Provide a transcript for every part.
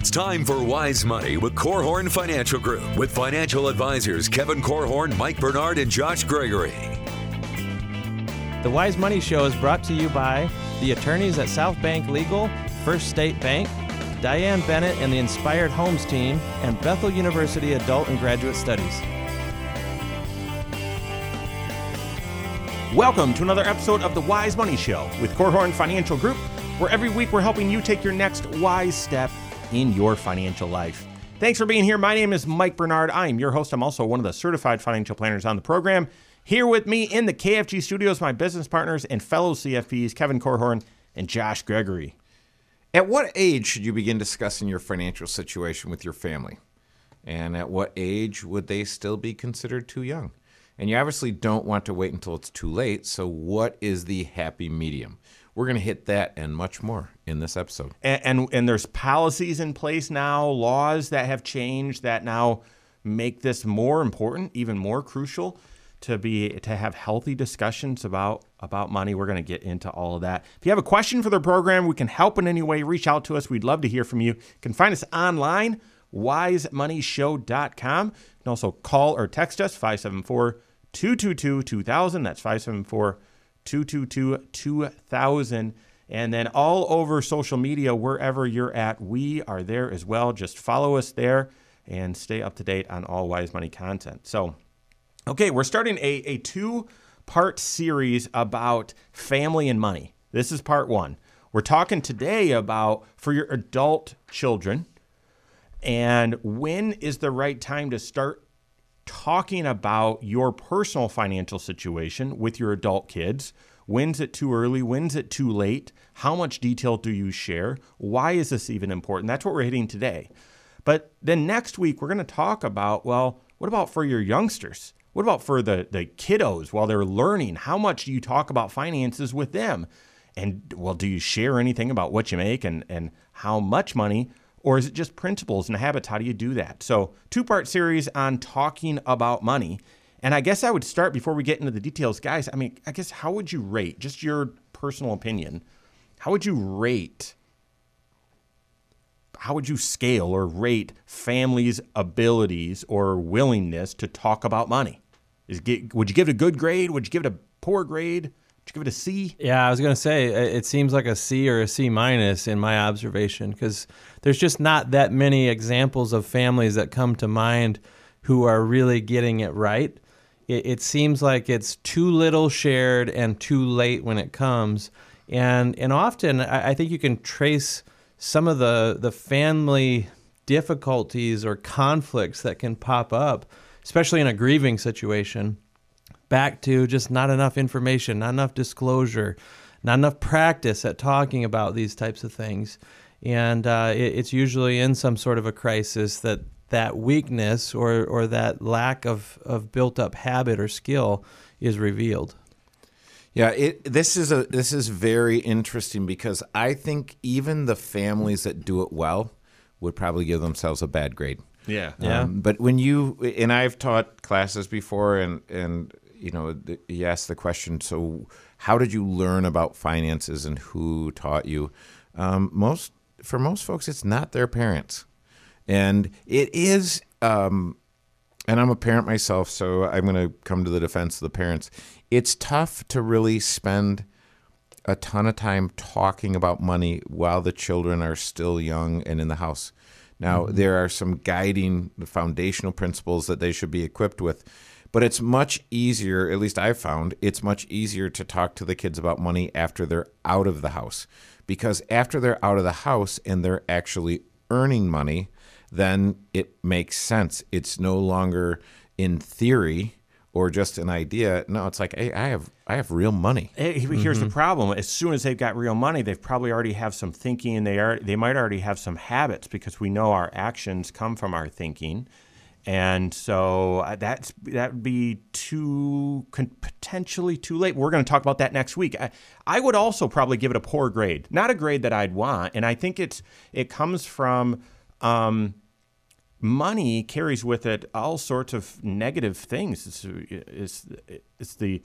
It's time for Wise Money with Korhorn Financial Group with financial advisors Kevin Korhorn, Mike Bernard, and Josh Gregory. The Wise Money Show is brought to you by the attorneys at South Bank Legal, First State Bank, Diane Bennett and the Inspired Homes team, and Bethel University Adult and Graduate Studies. Welcome to another episode of the Wise Money Show with Korhorn Financial Group, where every week we're helping you take your next wise step in your financial life. Thanks for being here. My name is Mike Bernard. I am your host. I'm also one of the certified financial planners on the program. Here with me in the KFG studios, my business partners and fellow CFPs, Kevin Korhorn and Josh Gregory. At what age should you begin discussing your financial situation with your family? And at what age would they still be considered too young? And you obviously don't want to wait until it's too late. So, what is the happy medium? We're going to hit that and much more in this episode. And, and, and there's policies in place now, laws that have changed that now make this more important, even more crucial to be to have healthy discussions about about money. We're going to get into all of that. If you have a question for the program, we can help in any way. Reach out to us. We'd love to hear from you. You can find us online, wisemoneyshow.com. You can also call or text us 574 222 2000. That's 574 222 2000. And then all over social media, wherever you're at, we are there as well. Just follow us there and stay up to date on all Wise Money content. So, okay, we're starting a, a two part series about family and money. This is part one. We're talking today about for your adult children and when is the right time to start talking about your personal financial situation with your adult kids. When's it too early? When's it too late? How much detail do you share? Why is this even important? That's what we're hitting today. But then next week, we're going to talk about well, what about for your youngsters? What about for the, the kiddos while they're learning? How much do you talk about finances with them? And well, do you share anything about what you make and, and how much money? Or is it just principles and habits? How do you do that? So, two part series on talking about money. And I guess I would start before we get into the details. Guys, I mean, I guess how would you rate, just your personal opinion, how would you rate, how would you scale or rate families' abilities or willingness to talk about money? Is, would you give it a good grade? Would you give it a poor grade? Would you give it a C? Yeah, I was going to say it seems like a C or a C minus in my observation because there's just not that many examples of families that come to mind who are really getting it right. It, it seems like it's too little shared and too late when it comes, and and often I, I think you can trace some of the the family difficulties or conflicts that can pop up, especially in a grieving situation back to just not enough information, not enough disclosure, not enough practice at talking about these types of things. And uh, it, it's usually in some sort of a crisis that that weakness or, or that lack of, of built up habit or skill is revealed. Yeah, it, this is a this is very interesting because I think even the families that do it well would probably give themselves a bad grade. Yeah, yeah. Um, but when you and I've taught classes before, and and you know, you asked the question. So, how did you learn about finances, and who taught you? Um, most for most folks, it's not their parents, and it is. Um, and I'm a parent myself, so I'm going to come to the defense of the parents. It's tough to really spend a ton of time talking about money while the children are still young and in the house. Now, mm-hmm. there are some guiding foundational principles that they should be equipped with but it's much easier, at least I've found, it's much easier to talk to the kids about money after they're out of the house. Because after they're out of the house and they're actually earning money, then it makes sense. It's no longer in theory or just an idea. No, it's like, hey, I have I have real money. Here's mm-hmm. the problem: as soon as they've got real money, they've probably already have some thinking, and they are they might already have some habits because we know our actions come from our thinking. And so uh, that's that would be too potentially too late. We're going to talk about that next week. I, I would also probably give it a poor grade, not a grade that I'd want. And I think it's it comes from um, money carries with it all sorts of negative things. It's, it's, it's the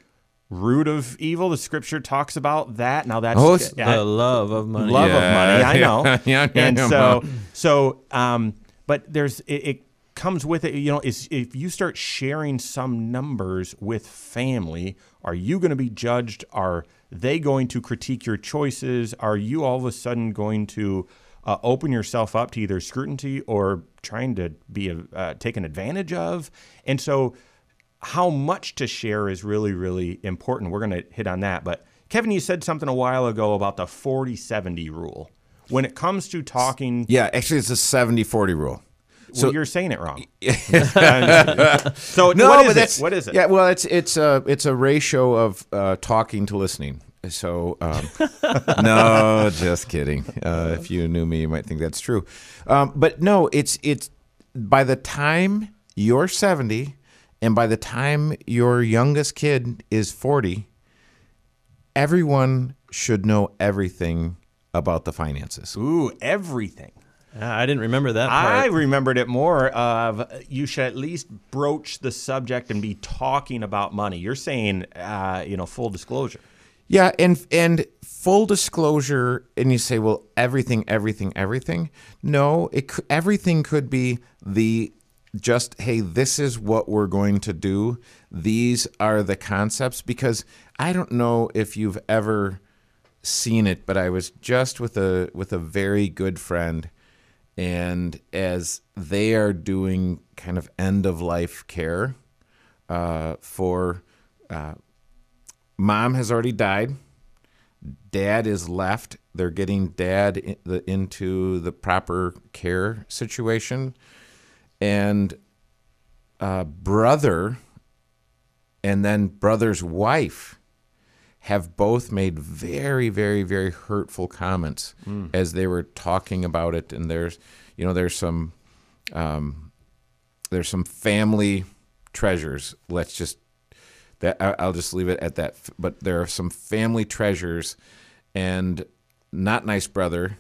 root of evil. The scripture talks about that. Now that's Oh, yeah, the love of money. love of money. I know. yeah, yeah, and yeah. so so um, but there's it, it comes with it. You know, is if you start sharing some numbers with family, are you going to be judged? Are they going to critique your choices? Are you all of a sudden going to uh, open yourself up to either scrutiny or trying to be uh, taken advantage of? And so how much to share is really, really important. We're going to hit on that. But Kevin, you said something a while ago about the 40 70 rule. When it comes to talking, Yeah, actually, it's a 70-40 rule. well, you're saying it wrong. so what is but it? What is it? Yeah, well, it's it's a it's a ratio of uh, talking to listening. So um, no, just kidding. Uh, if you knew me, you might think that's true. Um, but no, it's it's by the time you're seventy, and by the time your youngest kid is forty, everyone should know everything about the finances. Ooh, everything. I didn't remember that part. I remembered it more of you should at least broach the subject and be talking about money. You're saying, uh, you know, full disclosure. Yeah, and and full disclosure, and you say, well, everything, everything, everything. No, it everything could be the just hey, this is what we're going to do. These are the concepts because I don't know if you've ever seen it, but I was just with a with a very good friend, and as they are doing kind of end of life care uh, for. Uh, mom has already died. Dad is left. They're getting dad in the, into the proper care situation, and uh, brother, and then brother's wife, have both made very, very, very hurtful comments as they were talking about it. And there's, you know, there's some, um, there's some family treasures. Let's just that I'll just leave it at that. But there are some family treasures, and not nice brother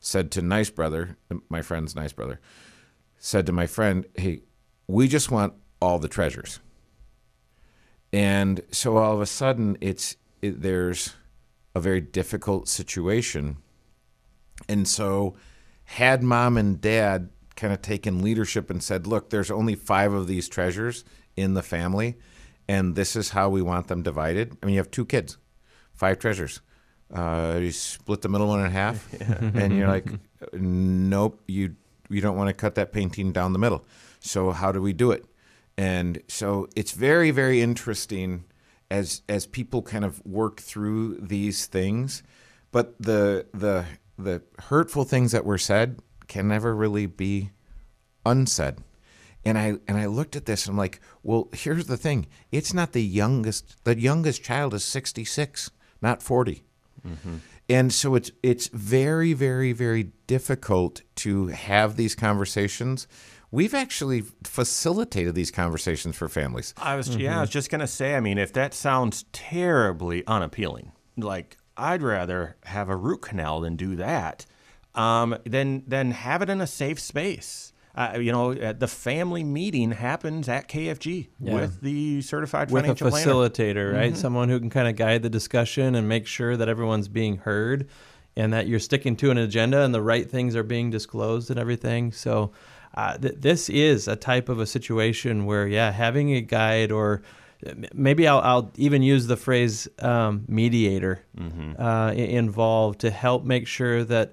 said to nice brother, my friend's nice brother, said to my friend, "Hey, we just want all the treasures." And so all of a sudden, it's it, there's a very difficult situation, and so had mom and dad kind of taken leadership and said, "Look, there's only five of these treasures in the family." And this is how we want them divided. I mean, you have two kids, five treasures. Uh, you split the middle one in half, and you're like, nope, you you don't want to cut that painting down the middle. So how do we do it? And so it's very very interesting as as people kind of work through these things, but the the the hurtful things that were said can never really be unsaid. And I and I looked at this and I'm like, well, here's the thing. It's not the youngest the youngest child is 66, not 40. And so it's it's very very very difficult to have these conversations. We've actually facilitated these conversations for families. I was yeah, I was just gonna say. I mean, if that sounds terribly unappealing, like I'd rather have a root canal than do that. Um, then then have it in a safe space. Uh, you know, uh, the family meeting happens at KFG Yeah. with the certified with a financial planner. facilitator, right? Someone who can kind of guide the discussion and make sure that everyone's being heard and that you're sticking to an agenda and the right things are being disclosed and everything. So, uh, th- this is a type of a situation where, yeah, having a guide or maybe I'll, I'll even use the phrase um, mediator uh, involved to help make sure that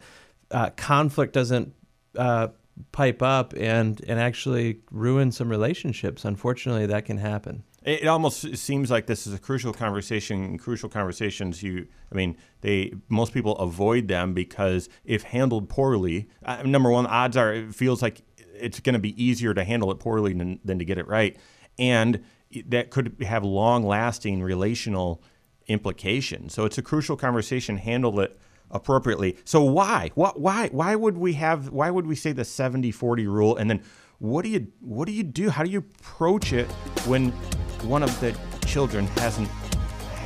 uh, conflict doesn't uh, pipe up and and actually ruin some relationships. Unfortunately, that can happen. It almost seems like this is a crucial conversation. Crucial conversations. You, I mean, they most people avoid them because if handled poorly, uh, number one, odds are it feels like it's going to be easier to handle it poorly than, than to get it right, and that could have long-lasting relational implications. So it's a crucial conversation. Handle it appropriately. So why? What? Why? Why would we have? Why would we say the 70-40 rule? And then what do you what do you do? How do you approach it when one of the children hasn't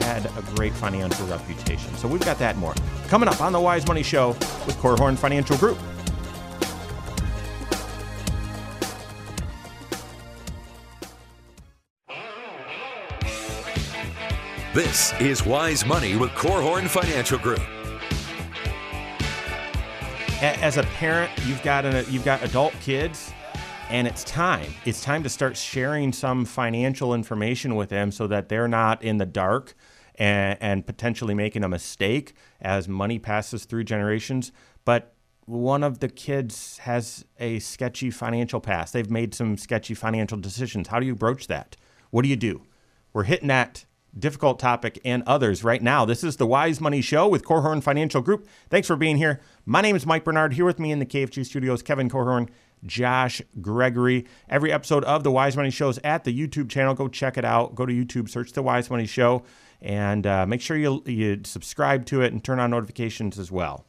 had a great financial reputation? So we've got that more coming up on the Wise Money Show with Korhorn Financial Group. This is Wise Money with Korhorn Financial Group. As a parent, you've got an, you've got adult kids, and it's time. It's time to start sharing some financial information with them so that they're not in the dark and, and potentially making a mistake as money passes through generations. But one of the kids has a sketchy financial past. They've made some sketchy financial decisions. How do you broach that? What do you do? We're hitting that difficult topic and others right now. This is the Wise Money Show with Korhorn Financial Group. Thanks for being here. My name is Mike Bernard. Here with me in the KFG studios, Kevin Korhorn, Josh Gregory. Every episode of the Wise Money Show is at the YouTube channel. Go check it out. Go to YouTube, search the Wise Money Show, and uh, make sure you, you subscribe to it and turn on notifications as well.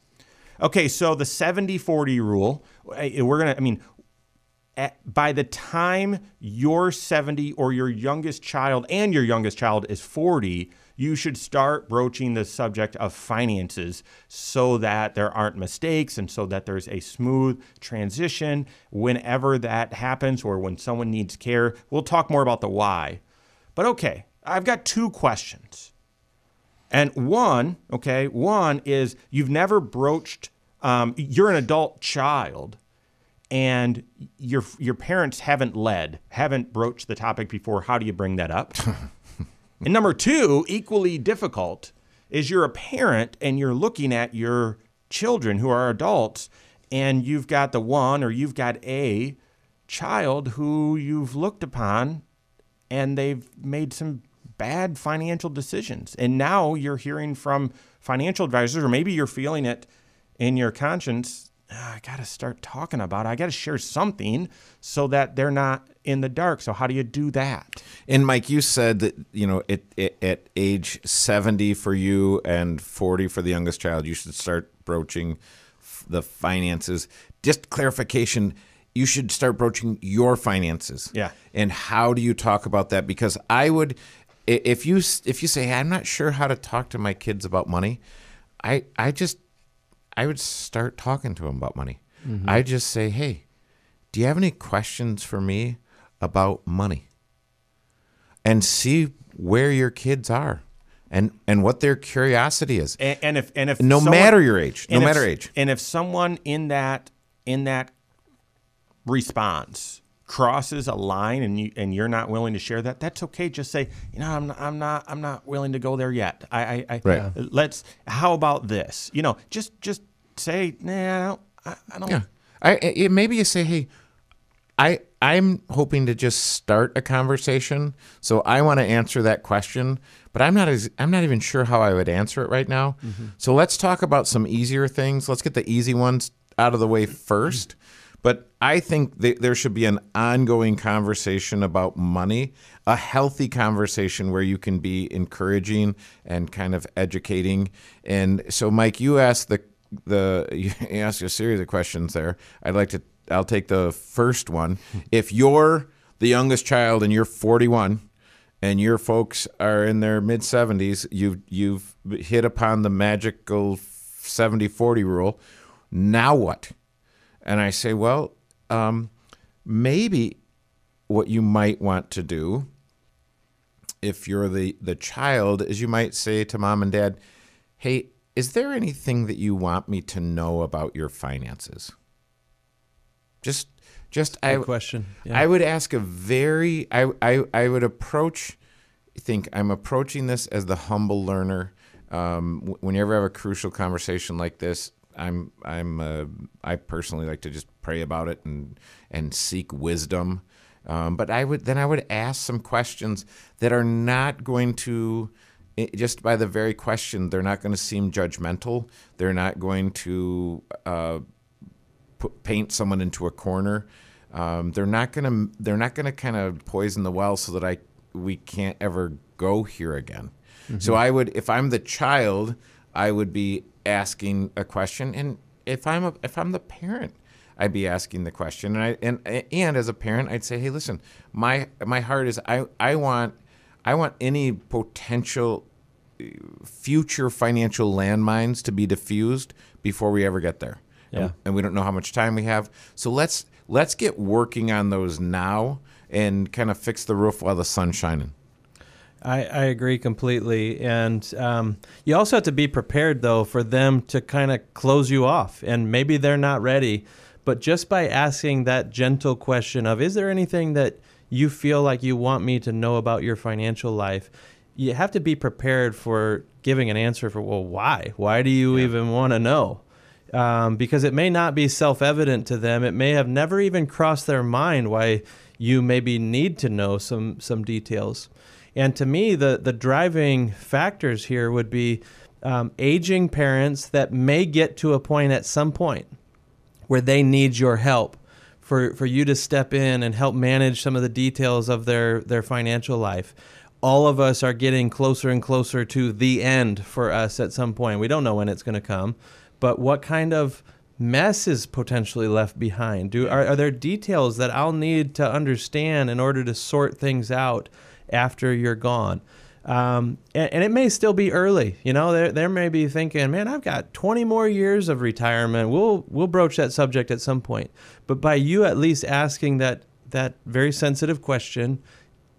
Okay, so the 70 40 rule, eh, we're going to, I mean, at, by the time you're 70 or your youngest child and your youngest child is 40, you should start broaching the subject of finances so that there aren't mistakes and so that there's a smooth transition whenever that happens or when someone needs care. We'll talk more about the why. But okay, I've got two questions. And one, okay, one is you've never broached, um, you're an adult child and your your parents haven't led, haven't broached the topic before. How do you bring that up? and number two, equally difficult, is you're a parent and you're looking at your children who are adults, and you've got the one or you've got a child who you've looked upon, and they've made some bad financial decisions, and now you're hearing from financial advisors, or maybe you're feeling it in your conscience "Ah, I got to start talking about it. I got to share something so that they're not in the dark. So how do you do that? And Mike, you said that you know at, age seventy for you and forty for the youngest child, you should start broaching the finances. Just clarification: you should start broaching your finances. Yeah. And how do you talk about that? Because I would, if you if you say, hey, I'm not sure how to talk to my kids about money, I I just I would start talking to them about money. Mm-hmm. I just say, hey, do you have any questions for me about money? And see where your kids are and, and what their curiosity is. And, and if and if No someone- matter your age, no if- matter age. and if someone in that in that response crosses a line and you and you're not willing to share that, that's okay. Just say, you know, I'm not, I'm not I'm not willing to go there yet. I, I, I Right. let's. How about this? You know, just just say, nah, I don't. I, I don't Yeah. I, I maybe you say, hey, I I'm hoping to just start a conversation, so I want to answer that question, but I'm not as, I'm not even sure how I would answer it right now. Mm-hmm. So let's talk about some easier things. Let's get the easy ones out of the way first. But I think th- there should be an ongoing conversation about money, a healthy conversation where you can be encouraging and kind of educating. And so, Mike, you asked the the you asked a series of questions there. I'd like to. I'll take the first one. If you're the youngest child and you're 41, and your folks are in their mid 70s, you've you've hit upon the magical 70-40 rule. Now what? And I say, well, um, maybe what you might want to do, if you're the the child, is you might say to mom and dad, "Hey, is there anything that you want me to know about your finances?" Just, just I question. Yeah. I would ask a very I, I I would approach think I'm approaching this as the humble learner. Um, w- when you ever have a crucial conversation like this, I'm I'm uh, I personally like to just pray about it and and seek wisdom. Um, but I would then I would ask some questions that are not going to just by the very question they're not going to seem judgmental. They're not going to uh, put, paint someone into a corner. Um, they're not gonna they're not gonna kind of poison the well so that I we can't ever go here again. So I would if I'm the child, I would be asking a question, and if I'm a, if I'm the parent, I'd be asking the question, and I and and as a parent, I'd say, hey, listen, my my heart is I I want I want any potential uh, future financial landmines to be diffused before we ever get there. Yeah. And, and we don't know how much time we have. So let's let's get working on those now and kind of fix the roof while the sun's shining. I, I agree completely. And um, you also have to be prepared, though, for them to kind of close you off. And maybe they're not ready. But just by asking that gentle question of, is there anything that you feel like you want me to know about your financial life? You have to be prepared for giving an answer for, well, why? Why do you yeah. even want to know? Um, because it may not be self evident to them. It may have never even crossed their mind why you maybe need to know some, some details. And to me, the, the driving factors here would be um, aging parents that may get to a point at some point where they need your help for, for you to step in and help manage some of the details of their, their financial life. All of us are getting closer and closer to the end for us at some point. We don't know when it's going to come, but what kind of mess is potentially left behind? Do are, are there details that I'll need to understand in order to sort things out after you're gone? Um, and, and, it may still be early. You know, they they may be thinking, man, I've got 20 more years of retirement. We'll we'll broach that subject at some point. But by you at least asking that that very sensitive question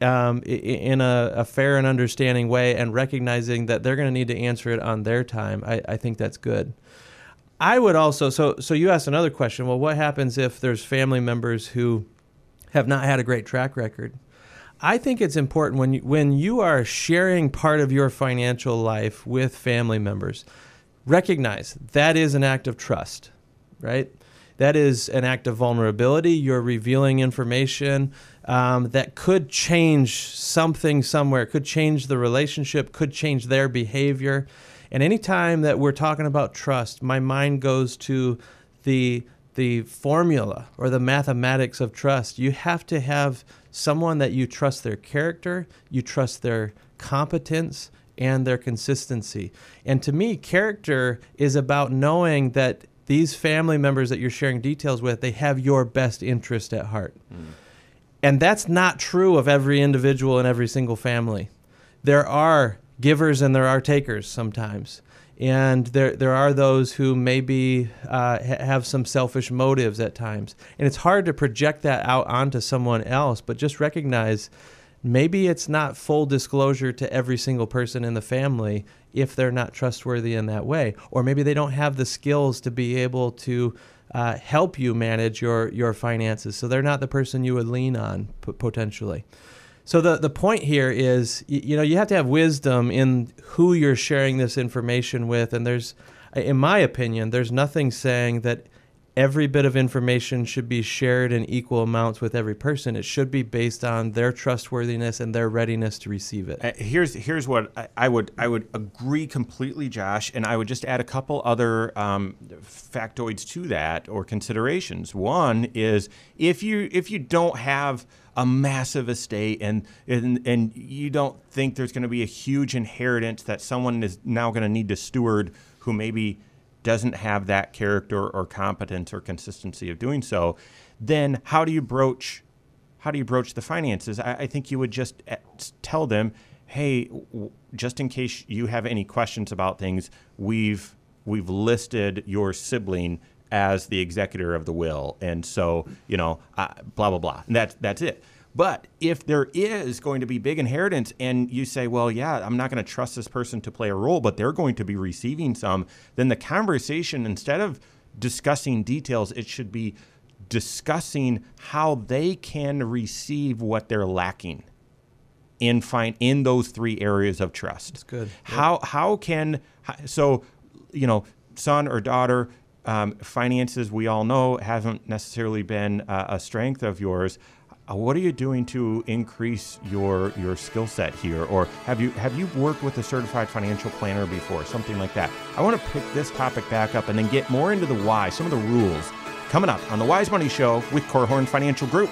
um, in a, a, fair and understanding way, and recognizing that they're going to need to answer it on their time, I, I think that's good. I would also so so you asked another question. Well, what happens if there's family members who have not had a great track record? I think it's important when you, when you are sharing part of your financial life with family members, recognize that is an act of trust, right? That is an act of vulnerability. You're revealing information um, that could change something somewhere, could change the relationship, could change their behavior. And anytime that we're talking about trust, my mind goes to the the formula or the mathematics of trust. You have to have someone that you trust their character, you trust their competence, and their consistency. And to me, character is about knowing that these family members that you're sharing details with, they have your best interest at heart. Mm. And that's not true of every individual in every single family. There are givers and there are takers sometimes and there there are those who maybe uh, ha- have some selfish motives at times, and it's hard to project that out onto someone else. But just recognize maybe it's not full disclosure to every single person in the family if they're not trustworthy in that way, or maybe they don't have the skills to be able to. Uh, help you manage your, your finances, so they're not the person you would lean on p- potentially. So the the point here is, you, you know, you have to have wisdom in who you're sharing this information with, and there's, in my opinion, there's nothing saying that every bit of information should be shared in equal amounts with every person. It should be based on their trustworthiness and their readiness to receive it. Uh, here's here's what I, I, would I would agree completely, Josh, and I would just add a couple other um, factoids to that or considerations. One is if you if you don't have a massive estate and and, and you don't think there's going to be a huge inheritance that someone is now going to need to steward who maybe doesn't have that character or competence or consistency of doing so, then how do you broach how do you broach the finances? I, I think you would just eh, tell them, hey, just in case you have any questions about things, we've we've listed your sibling as the executor of the will, and so you know, uh, blah blah blah. And that's that's it. But if there is going to be big inheritance and you say, well, yeah, I'm not going to trust this person to play a role, but they're going to be receiving some, then the conversation, instead of discussing details, it should be discussing how they can receive what they're lacking in find in those three areas of trust. That's good. How how can so you know son or daughter um, finances we all know hasn't necessarily been uh, a strength of yours. Uh, what are you doing to increase your your skill set here? Or have you have you worked with a certified financial planner before? Something like that. I want to pick this topic back up and then get more into the why some of the rules. Coming up on the wise money show with korhorn financial group.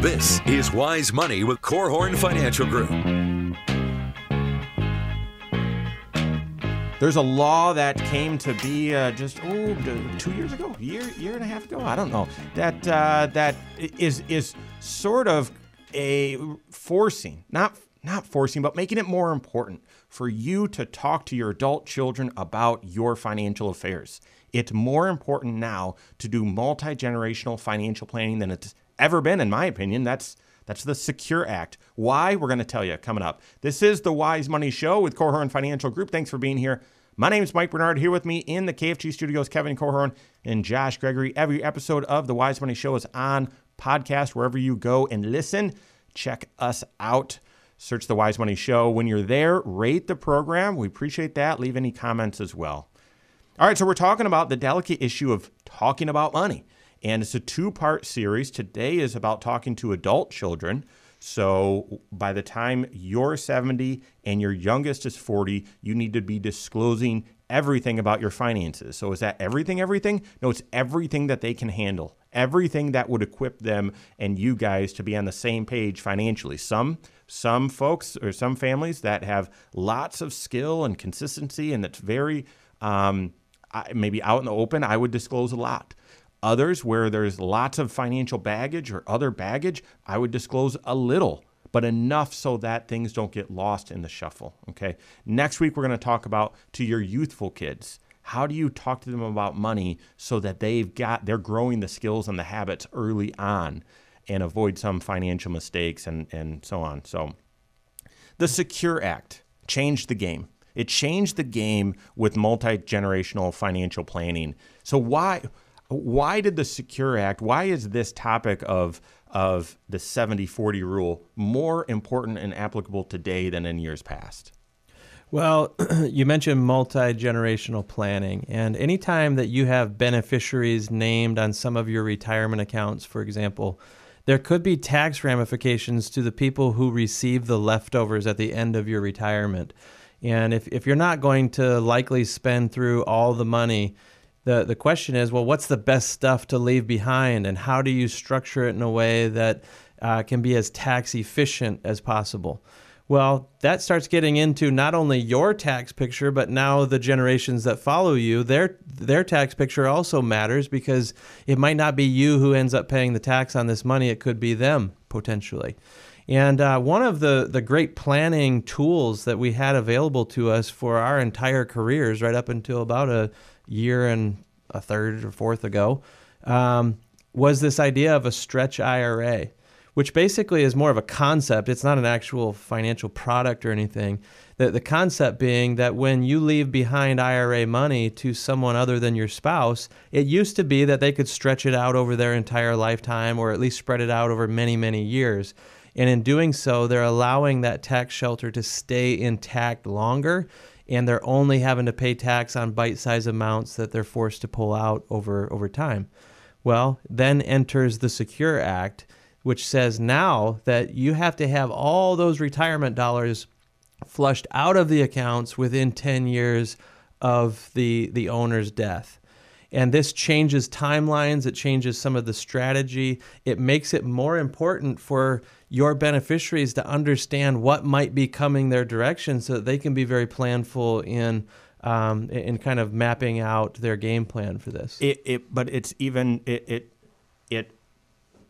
This is wise money with korhorn financial group There's a law that came to be uh, just oh two years ago, year year and a half ago. I don't know that uh, that is is sort of a forcing, not not forcing, but making it more important for you to talk to your adult children about your financial affairs. It's more important now to do multi generational financial planning than it's ever been, in my opinion. That's that's the Secure Act. Why? We're going to tell you coming up. This is the Wise Money Show with Korhorn Financial Group. Thanks for being here. My name is Mike Bernard. Here with me in the KFG studios, Kevin Korhorn and Josh Gregory. Every episode of the Wise Money Show is on podcast wherever you go and listen. Check us out. Search the Wise Money Show. When you're there, rate the program. We appreciate that. Leave any comments as well. All right, so we're talking about the delicate issue of talking about money. And it's a two part series. Today is about talking to adult children. So by the time you're 70 and your youngest is 40, you need to be disclosing everything about your finances. So is that everything, everything? No, it's everything that they can handle, everything that would equip them and you guys to be on the same page financially. Some some folks or some families that have lots of skill and consistency and that's very um, maybe out in the open, I would disclose a lot. Others, where there's lots of financial baggage or other baggage, I would disclose a little, but enough so that things don't get lost in the shuffle. Okay. Next week, we're going to talk about to your youthful kids. How do you talk to them about money so that they've got, they're growing the skills and the habits early on and avoid some financial mistakes and, and so on. So, the Secure Act changed the game. It changed the game with multi generational financial planning. So, why? Why did the Secure Act, why is this topic of, of the 70 40 rule more important and applicable today than in years past? Well, you mentioned multi generational planning, and anytime that you have beneficiaries named on some of your retirement accounts, for example, there could be tax ramifications to the people who receive the leftovers at the end of your retirement. And if, if you're not going to likely spend through all the money the the question is, well, what's the best stuff to leave behind, and how do you structure it in a way that uh, can be as tax efficient as possible? Well, that starts getting into not only your tax picture, but now the generations that follow you. Their their tax picture also matters because it might not be you who ends up paying the tax on this money; it could be them potentially. And uh, one of the, the great planning tools that we had available to us for our entire careers, right up until about a, year and a third or fourth ago um, was this idea of a stretch IRA, which basically is more of a concept. It's not an actual financial product or anything. The, the concept being that when you leave behind IRA money to someone other than your spouse, it used to be that they could stretch it out over their entire lifetime or at least spread it out over many, many years. And in doing so, they're allowing that tax shelter to stay intact longer and they're only having to pay tax on bite-sized amounts that they're forced to pull out over over time. Well, then enters the Secure Act, which says now that you have to have all those retirement dollars flushed out of the accounts within 10 years of the the owner's death. And this changes timelines, it changes some of the strategy. It makes it more important for your beneficiaries to understand what might be coming their direction so that they can be very planful in um, in kind of mapping out their game plan for this. It, it but it's even it, it it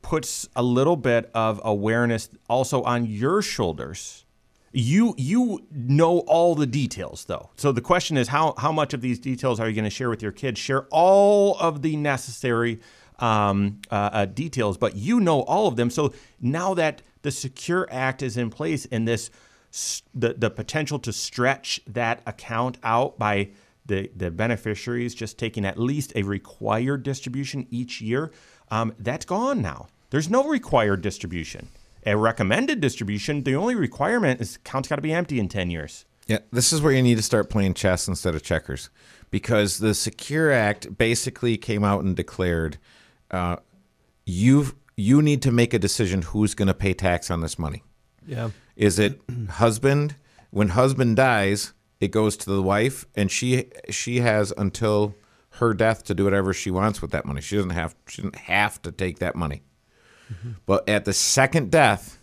puts a little bit of awareness also on your shoulders. You you know all the details though. So the question is how how much of these details are you going to share with your kids? Share all of the necessary um, uh, uh, details, but you know all of them. So now that the Secure Act is in place and this the, the potential to stretch that account out by the, the beneficiaries just taking at least a required distribution each year, um, that's gone now. There's no required distribution. A recommended distribution, the only requirement is account's got to be empty in 10 years. Yeah, this is where you need to start playing chess instead of checkers because the Secure Act basically came out and declared uh, you you need to make a decision who's going to pay tax on this money. Yeah. Is it husband? When husband dies, it goes to the wife, and she she has until her death to do whatever she wants with that money. She doesn't have she doesn't have to take that money. Mm-hmm. But at the second death,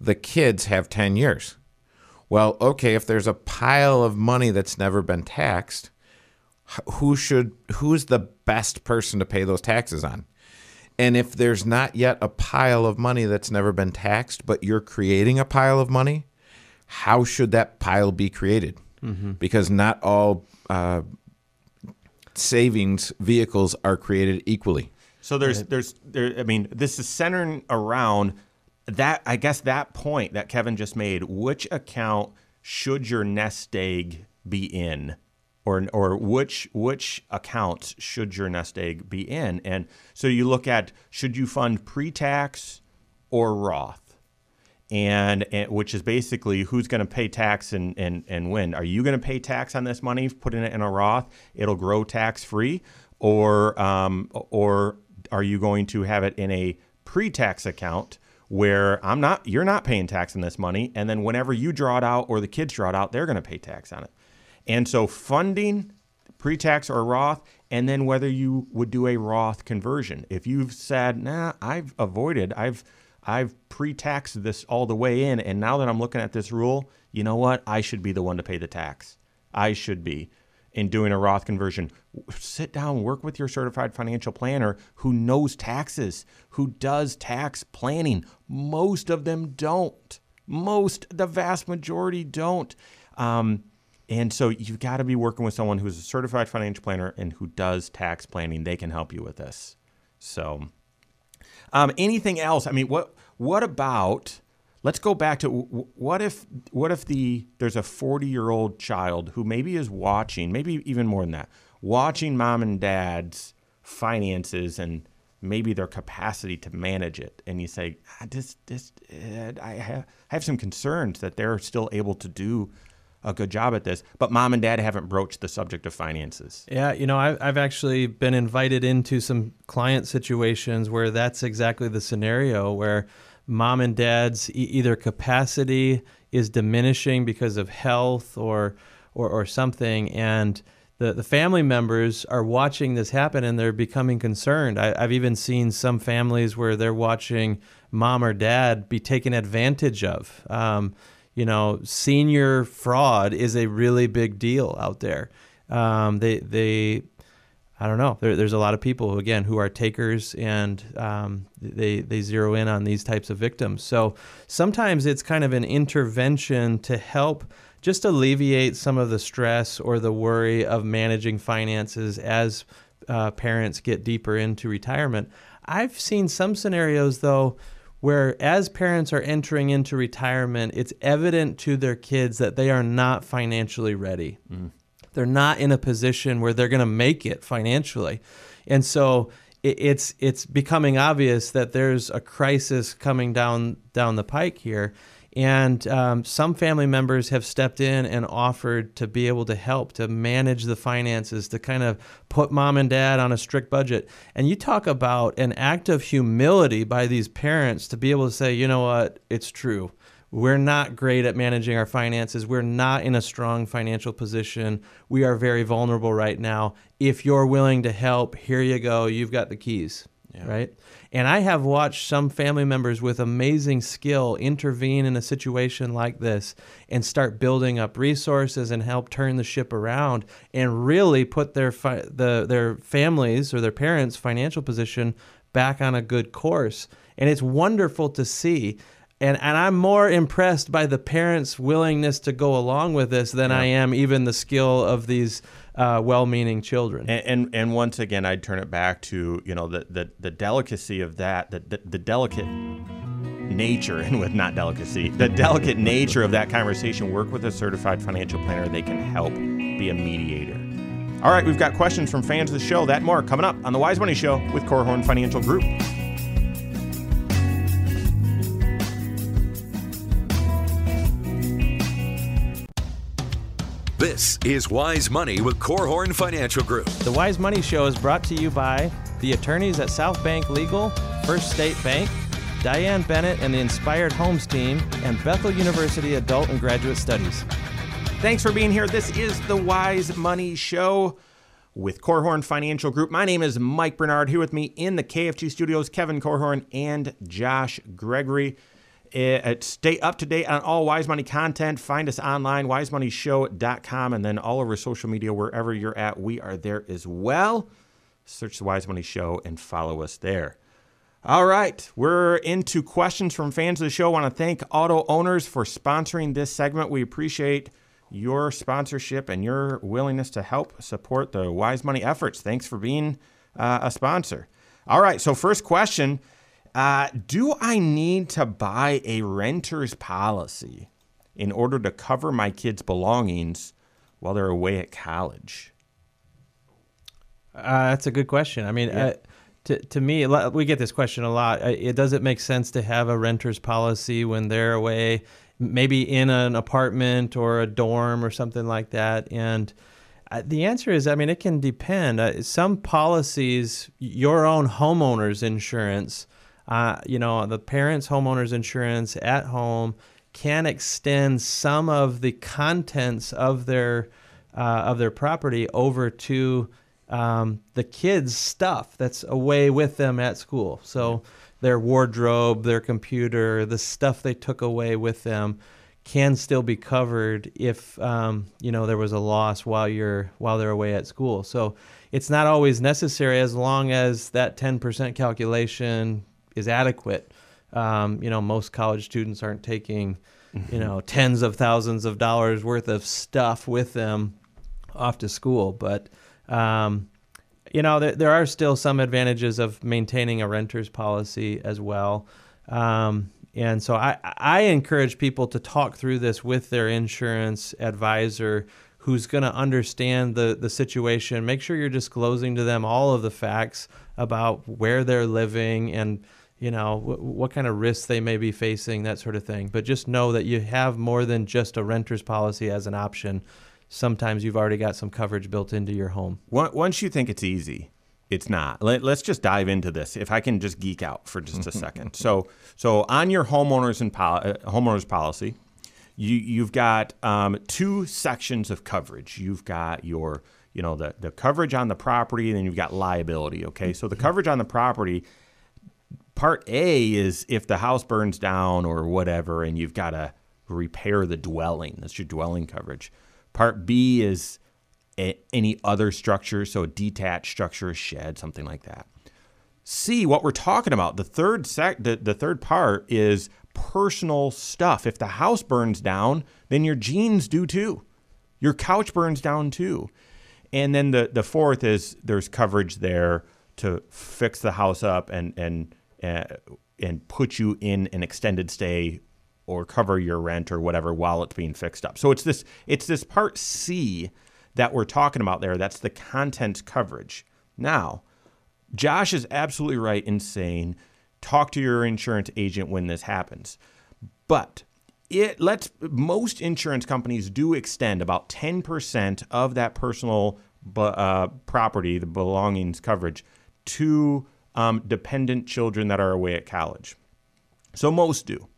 the kids have ten years. Well, okay, if there's a pile of money that's never been taxed, who should who's the best person to pay those taxes on? And if there's not yet a pile of money that's never been taxed, but you're creating a pile of money, how should that pile be created? Mm-hmm. Because not all uh, savings vehicles are created equally. So there's there's there. I mean, this is centering around that. I guess that point that Kevin just made. Which account should your nest egg be in, or or which which accounts should your nest egg be in? And so you look at should you fund pre-tax or Roth? and, and, which is basically who's going to pay tax and, and, and when. Are you going to pay tax on this money, putting it in a Roth? It'll grow tax free, or um, or are you going to have it in a pre-tax account where I'm not, you're not paying tax on this money, and then whenever you draw it out or the kids draw it out, they're going to pay tax on it. And so funding pre-tax or Roth, and then whether you would do a Roth conversion. If you've said, "Nah, I've avoided, I've I've pre-taxed this all the way in, and now that I'm looking at this rule, you know what? I should be the one to pay the tax. I should be in doing a Roth conversion. Sit down, work with your certified financial planner who knows taxes, who does tax planning. Most of them don't. Most, the vast majority don't. Um, and so you've got to be working with someone who's a certified financial planner and who does tax planning. They can help you with this. So, um, anything else? I mean, what what about? Let's go back to what if what if the there's a 40 year old child who maybe is watching, maybe even more than that, watching mom and dad's finances and maybe their capacity to manage it, and you say, ah, this this uh, I have I have some concerns that they're still able to do a good job at this, but mom and dad haven't broached the subject of finances. Yeah, you know, I've, I've actually been invited into some client situations where that's exactly the scenario where mom and dad's e- either capacity is diminishing because of health or or, or something, and the, the family members are watching this happen and they're becoming concerned. I, I've even seen some families where they're watching mom or dad be taken advantage of. Um, you know, senior fraud is a really big deal out there. Um, they they I don't know. There, there's a lot of people who, again, who are takers, and um, they they zero in on these types of victims. So sometimes it's kind of an intervention to help just alleviate some of the stress or the worry of managing finances as uh, parents get deeper into retirement. I've seen some scenarios though where as parents are entering into retirement, it's evident to their kids that they are not financially ready. Mm. They're not in a position where they're going to make it financially. And so it, it's it's becoming obvious that there's a crisis coming down down the pike here. And um, some family members have stepped in and offered to be able to help to manage the finances, to kind of put mom and dad on a strict budget. And you talk about an act of humility by these parents to be able to say, you know what, it's true. We're not great at managing our finances. We're not in a strong financial position. We are very vulnerable right now. If you're willing to help, here you go. You've got the keys. Yeah. Right. And I have watched some family members with amazing skill intervene in a situation like this and start building up resources and help turn the ship around and really put their fi- the their families or their parents' financial position back on a good course. And it's wonderful to see. And, and I'm more impressed by the parents' willingness to go along with this than yeah. I am even the skill of these uh, well-meaning children. And, and, and once again, I'd turn it back to you know the the, the delicacy of that, the, the, the delicate nature, and with not delicacy, the delicate nature of that conversation. Work with a certified financial planner; they can help be a mediator. All right, we've got questions from fans of the show. That more coming up on the Wise Money Show with Korhorn Financial Group. This is Wise Money with Korhorn Financial Group. The Wise Money Show is brought to you by the attorneys at South Bank Legal, First State Bank, Diane Bennett and the Inspired Homes team, and Bethel University Adult and Graduate Studies. Thanks for being here. This is the Wise Money Show with Korhorn Financial Group. My name is Mike Bernard. Here with me in the KFG studios, Kevin Korhorn and Josh Gregory. Uh, stay up to date on all Wise Money content. Find us online, wisemoneyshow.com, and then all over social media, wherever you're at, we are there as well. Search the Wise Money Show and follow us there. All right, we're into questions from fans of the show. I want to thank auto owners for sponsoring this segment. We appreciate your sponsorship and your willingness to help support the Wise Money efforts. Thanks for being uh, a sponsor. All right. So first question: uh, Do I need to buy a renter's policy in order to cover my kids' belongings while they're away at college? Uh, that's a good question. I mean, uh, to to me, we get this question a lot. Uh, It does it make sense to have a renter's policy when they're away, maybe in an apartment or a dorm or something like that? And uh, the answer is, I mean, it can depend. Uh, some policies, your own homeowner's insurance, uh, you know, the parents' homeowner's insurance at home can extend some of the contents of their uh, of their property over to um, the kids' stuff that's away with them at school. So their wardrobe, their computer, the stuff they took away with them can still be covered if um, you know there was a loss while you're while they're away at school. So it's not always necessary as long as that 10% calculation is adequate. Um, you know, most college students aren't taking you know tens of thousands of dollars worth of stuff with them off to school, but um, you know, there, there are still some advantages of maintaining a renter's policy as well. Um, and so I, I encourage people to talk through this with their insurance advisor who's going to understand the, the situation. Make sure you're disclosing to them all of the facts about where they're living and you know w- what kind of risks they may be facing that sort of thing but just know that you have more than just a renter's policy as an option sometimes you've already got some coverage built into your home Once you think it's easy, it's not. Let, us just dive into this. If I can just geek out for just a second. So, so on your homeowners and pol- uh, homeowners policy, you you've got um, two sections of coverage. You've got your you know the the coverage on the property, and then you've got liability. Okay, so the coverage on the property. Part A is if the house burns down or whatever, and you've got to repair the dwelling. That's your dwelling coverage. Part B is a, any other structure, so a detached structure, a shed, something like that. C, what we're talking about, the third sec, the, the third part is personal stuff. If the house burns down, then your jeans do too. Your couch burns down too. And then the, the fourth is there's coverage there to fix the house up and and uh, and put you in an extended stay or cover your rent or whatever while it's being fixed up. So it's this it's this part C that we're talking about there. That's the content coverage. Now, Josh is absolutely right in saying talk to your insurance agent when this happens. But it let's most insurance companies do extend about 10% of that personal uh, property, the belongings coverage, to um, dependent children that are away at college. So most do.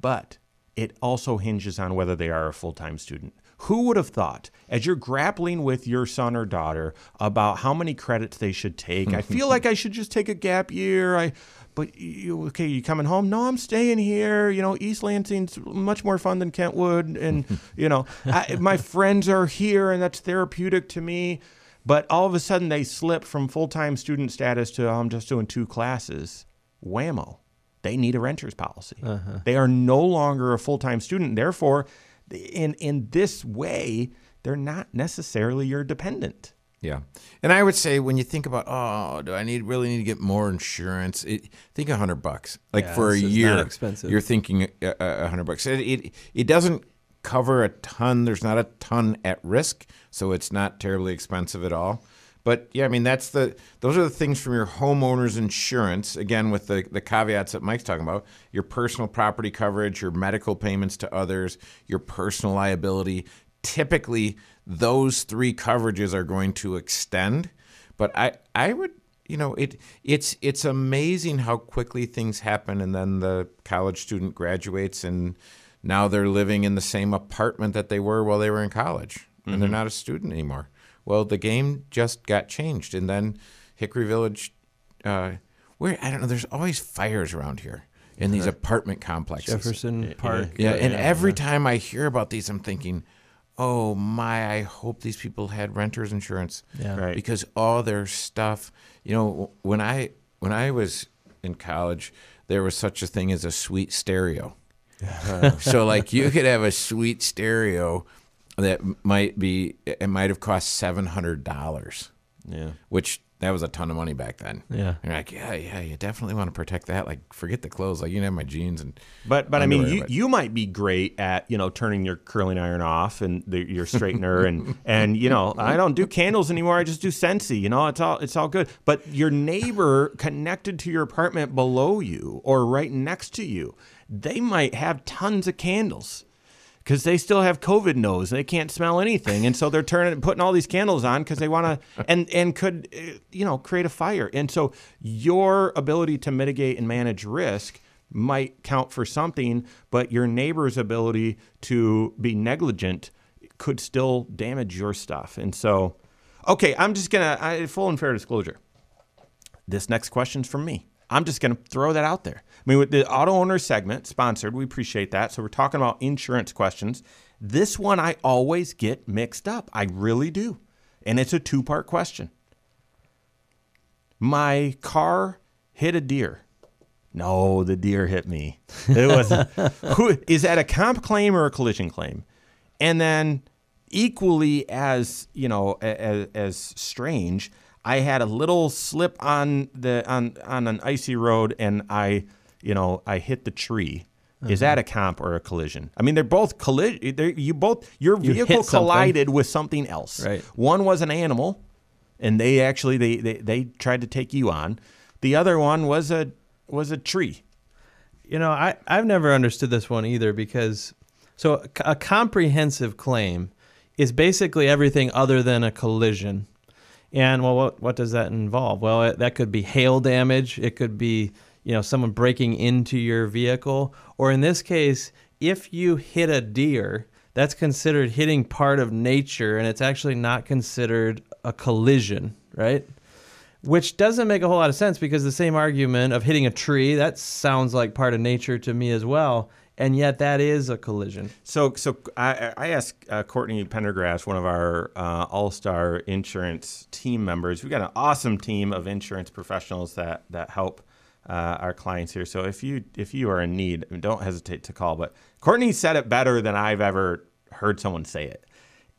But it also hinges on whether they are a full time student. Who would have thought, as you're grappling with your son or daughter about how many credits they should take, I feel like I should just take a gap year. I, but you, okay, you coming home? No, I'm staying here. You know, East Lansing's much more fun than Kentwood, and you know, I, my friends are here, and that's therapeutic to me. But all of a sudden, they slip from full time student status to oh, I'm just doing two classes. Whammo they need a renter's policy. Uh-huh. They are no longer a full time student. Therefore, in in this way, they're not necessarily your dependent. Yeah, and I would say when you think about, oh, do I need really need to get more insurance? It, think a hundred bucks, like Yeah, for a this is not year. expensive. You're thinking a- a a hundred bucks. It, it it doesn't cover a ton. There's not a ton at risk, so it's not terribly expensive at all. But yeah, I mean that's the those are the things from your homeowner's insurance. Again, with the the caveats that Mike's talking about, your personal property coverage, your medical payments to others, your personal liability. Typically, those three coverages are going to extend. But I I would you know it it's it's amazing how quickly things happen, and then the college student graduates and now they're living in the same apartment that they were while they were in college, and they're not a student anymore. Well, the game just got changed, and then Hickory Village, uh, where I don't know. There's always fires around here in these apartment complexes. jefferson park Yeah, and every time I hear about these, I'm thinking, oh my, I hope these people had renters insurance. Yeah. Right. Because all their stuff, you know, when I when I was in college, there was such a thing as a sweet stereo. so like you could have a sweet stereo that might be it might have cost seven hundred dollars Yeah. which that was a ton of money back then. Yeah. And you're like, yeah, yeah, you definitely want to protect that. Like, forget the clothes. Like, you can have my jeans and. But but I mean, you, but- you might be great at you know turning your curling iron off and the, your straightener and and you know I don't do candles anymore. I just do Scentsy. You know, it's all it's all good. But your neighbor connected to your apartment below you or right next to you, they might have tons of candles. Because they still have COVID nose, they can't smell anything, and so they're turning, putting all these candles on because they want to, and and could, uh, you know, create a fire. And so your ability to mitigate and manage risk might count for something, but your neighbor's ability to be negligent could still damage your stuff. And so, okay, I'm just gonna I, full and fair disclosure. This next question's from me. I'm just going to throw that out there. I mean, with the auto owner segment sponsored, we appreciate that. So we're talking about insurance questions. This one I always get mixed up. I really do. And it's a two part question. My car hit a deer. No, the deer hit me. It was who is that a comp claim or a collision claim? And then equally as, you know, as, as strange, I had a little slip on the on on an icy road and I, you know, I hit the tree. Is uh-huh. that a comp or a collision? I mean, they're both collision. You both your You vehicle collided with something else. Right. One was an animal, and they actually they, they they tried to take you on. The other one was a was a tree. You know, I, I've never understood this one either because so a, a comprehensive claim is basically everything other than a collision. And well, what, what does that involve? Well, it, that could be hail damage. It could be, you know, someone breaking into your vehicle. Or in this case, if you hit a deer, that's considered hitting part of nature and it's actually not considered a collision, right? Which doesn't make a whole lot of sense because the same argument of hitting a tree, that sounds like part of nature to me as well. And yet that is a collision. So, so I, I asked uh, Courtney Pendergrass, one of our uh, all-star insurance team members. We've got an awesome team of insurance professionals that that help uh, our clients here. So, if you if you are in need, don't hesitate to call. But Courtney said it better than I've ever heard someone say it.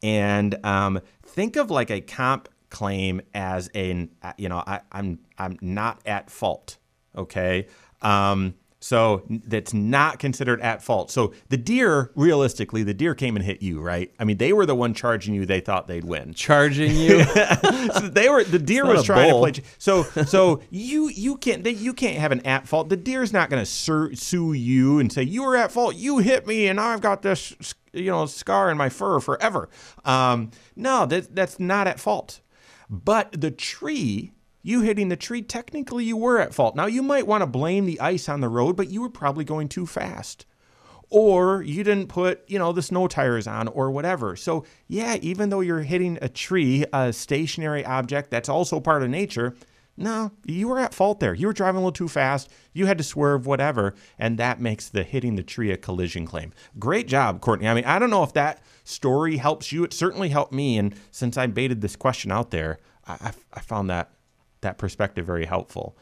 And um, think of like a comp claim as a you know I, I'm I'm not at fault. Okay. Um, so that's not considered at fault. So the deer, realistically, the deer came and hit you, right? I mean, they were the one charging you. They thought they'd win. Charging you. so they were the deer was trying bull. to play. So so you you can't they, you can't have an at fault. The deer's not going to sur- sue you and say you were at fault. You hit me, and now I've got this you know scar in my fur forever. Um, no, that that's not at fault. But the tree, you hitting the tree, technically you were at fault. Now you might want to blame the ice on the road, but you were probably going too fast or you didn't put, you know, the snow tires on or whatever. So, yeah, even though you're hitting a tree, a stationary object that's also part of nature, no, you were at fault there. You were driving a little too fast. You had to swerve, whatever, and that makes the hitting the tree a collision claim. Great job, Courtney. I mean, I don't know if that story helps you. It certainly helped me, and since I baited this question out there, I, I, I found that that perspective very helpful.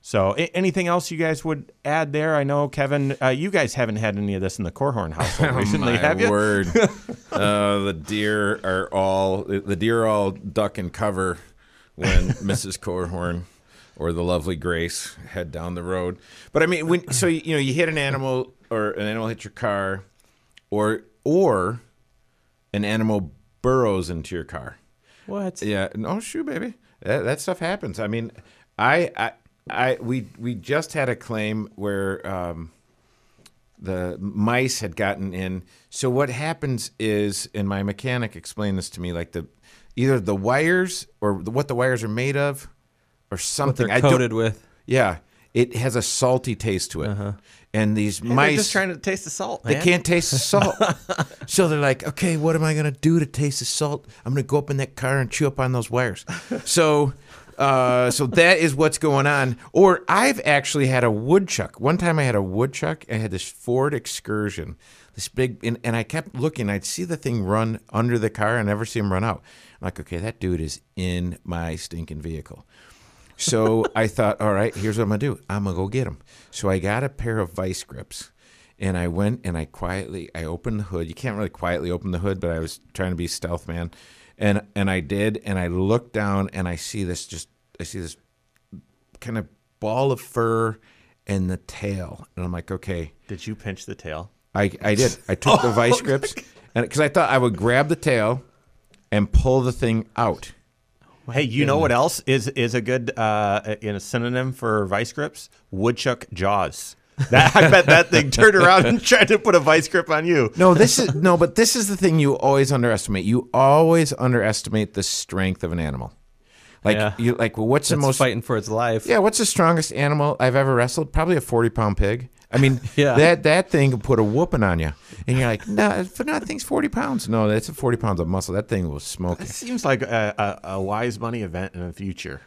So, anything else you guys would add there? I know Kevin, uh, you guys haven't had any of this in the Korhorn household recently, My have you? word. uh, the deer are all the deer all duck and cover when Mrs. Korhorn or the lovely Grace head down the road. But I mean, when so you know you hit an animal or an animal hits your car, or or an animal burrows into your car. What? Yeah, no shoe, baby. That, that stuff happens. I mean, I, I, I, we, we just had a claim where um, the mice had gotten in. So what happens is, and my mechanic explained this to me, like the either the wires or the, what the wires are made of, or something. What they're coated with. Yeah, it has a salty taste to it, and these They're just trying to taste the salt. they man. can't taste the salt. so they're like, okay, what am I going to do to taste the salt? I'm going to go up in that car and chew up on those wires. So, uh, so that is what's going on. Or I've actually had a woodchuck. One time I had a woodchuck. I had this Ford Excursion, this big, and, and I kept looking. I'd see the thing run under the car. I never see him run out. I'm like, okay, that dude is in my stinking vehicle. So I thought, all right, here's what I'm gonna do. I'm gonna go get him. So I got a pair of vice grips, and I went and I quietly I opened the hood. You can't really quietly open the hood, but I was trying to be stealth man, and and I did. And I looked down and I see this just I see this kind of ball of fur and the tail, and I'm like, okay. Did you pinch the tail? I, I did. I took the vice oh grips, and because I thought I would grab the tail and pull the thing out. Hey, you know what else is is a good uh, in a synonym for vice grips? Woodchuck jaws. That, I bet that thing turned around and tried to put a vice grip on you. No, this is no, but this is the thing you always underestimate. You always underestimate the strength of an animal. Like Yeah. you like well, what's the most fighting for its life. Yeah, what's the strongest animal I've ever wrestled? Probably a forty pound pig. I mean, Yeah. that that thing can put a whooping on you, and you're like, no, no, that thing's forty pounds. No, that's a forty pounds of muscle. That thing was smoking. It seems like a, a, a wise money event in the future.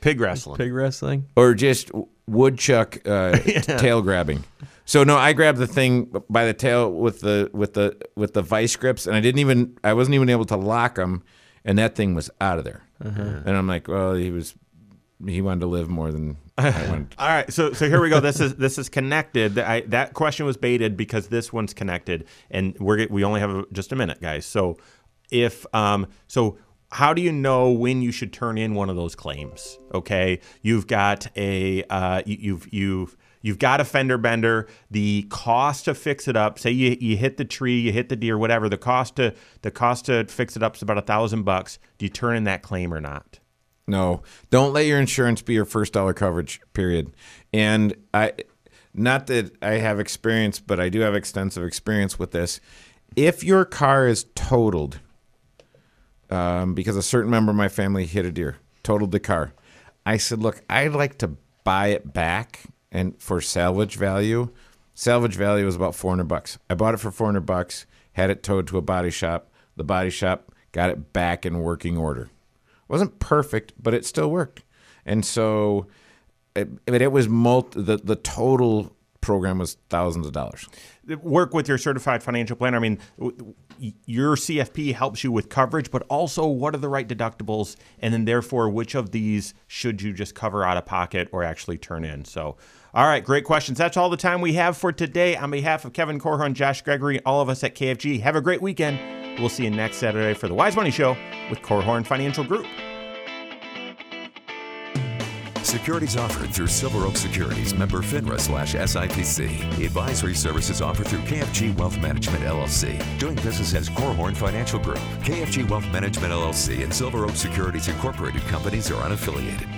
Pig wrestling. Pig wrestling. or just woodchuck uh, tail grabbing. So no, I grabbed the thing by the tail with the with the with the vice grips, and I didn't even I wasn't even able to lock them, and that thing was out of there. And I'm like, well, he was he wanted to live more than I wanted. All right, so so here we go. This is this is connected. I, that question was baited because this one's connected, and we're we only have just a minute, guys. So if um so how do you know when you should turn in one of those claims? Okay, you've got a uh, you, you've you've you've got a fender bender. The cost to fix it up, say you, you hit the tree, you hit the deer, whatever. The cost to the cost to fix it up is about a thousand bucks. Do you turn in that claim or not? No, don't let your insurance be your first dollar coverage. Period. And I, not that I have experience, but I do have extensive experience with this. If your car is totaled, um, because a certain member of my family hit a deer, totaled the car, I said, "Look, I'd like to buy it back and for salvage value. Salvage value was about 400 bucks. I bought it for 400 bucks, had it towed to a body shop. The body shop got it back in working order wasn't perfect, but it still worked. And so, it, but it was multi, the the total program was thousands of dollars. work with your certified financial planner. I mean, your CFP helps you with coverage, but also what are the right deductibles, and then therefore which of these should you just cover out of pocket or actually turn in. So, all right, great questions. That's all the time we have for today. On behalf of Kevin Korhorn, Josh Gregory, all of us at KFG, have a great weekend. We'll see you next Saturday for the Wise Money Show with Korhorn Financial Group. Securities offered through Silver Oak Securities, member FINRA slash SIPC. Advisory services offered through KFG Wealth Management LLC. Doing business as Korhorn Financial Group. KFG Wealth Management LLC and Silver Oak Securities Incorporated companies are unaffiliated.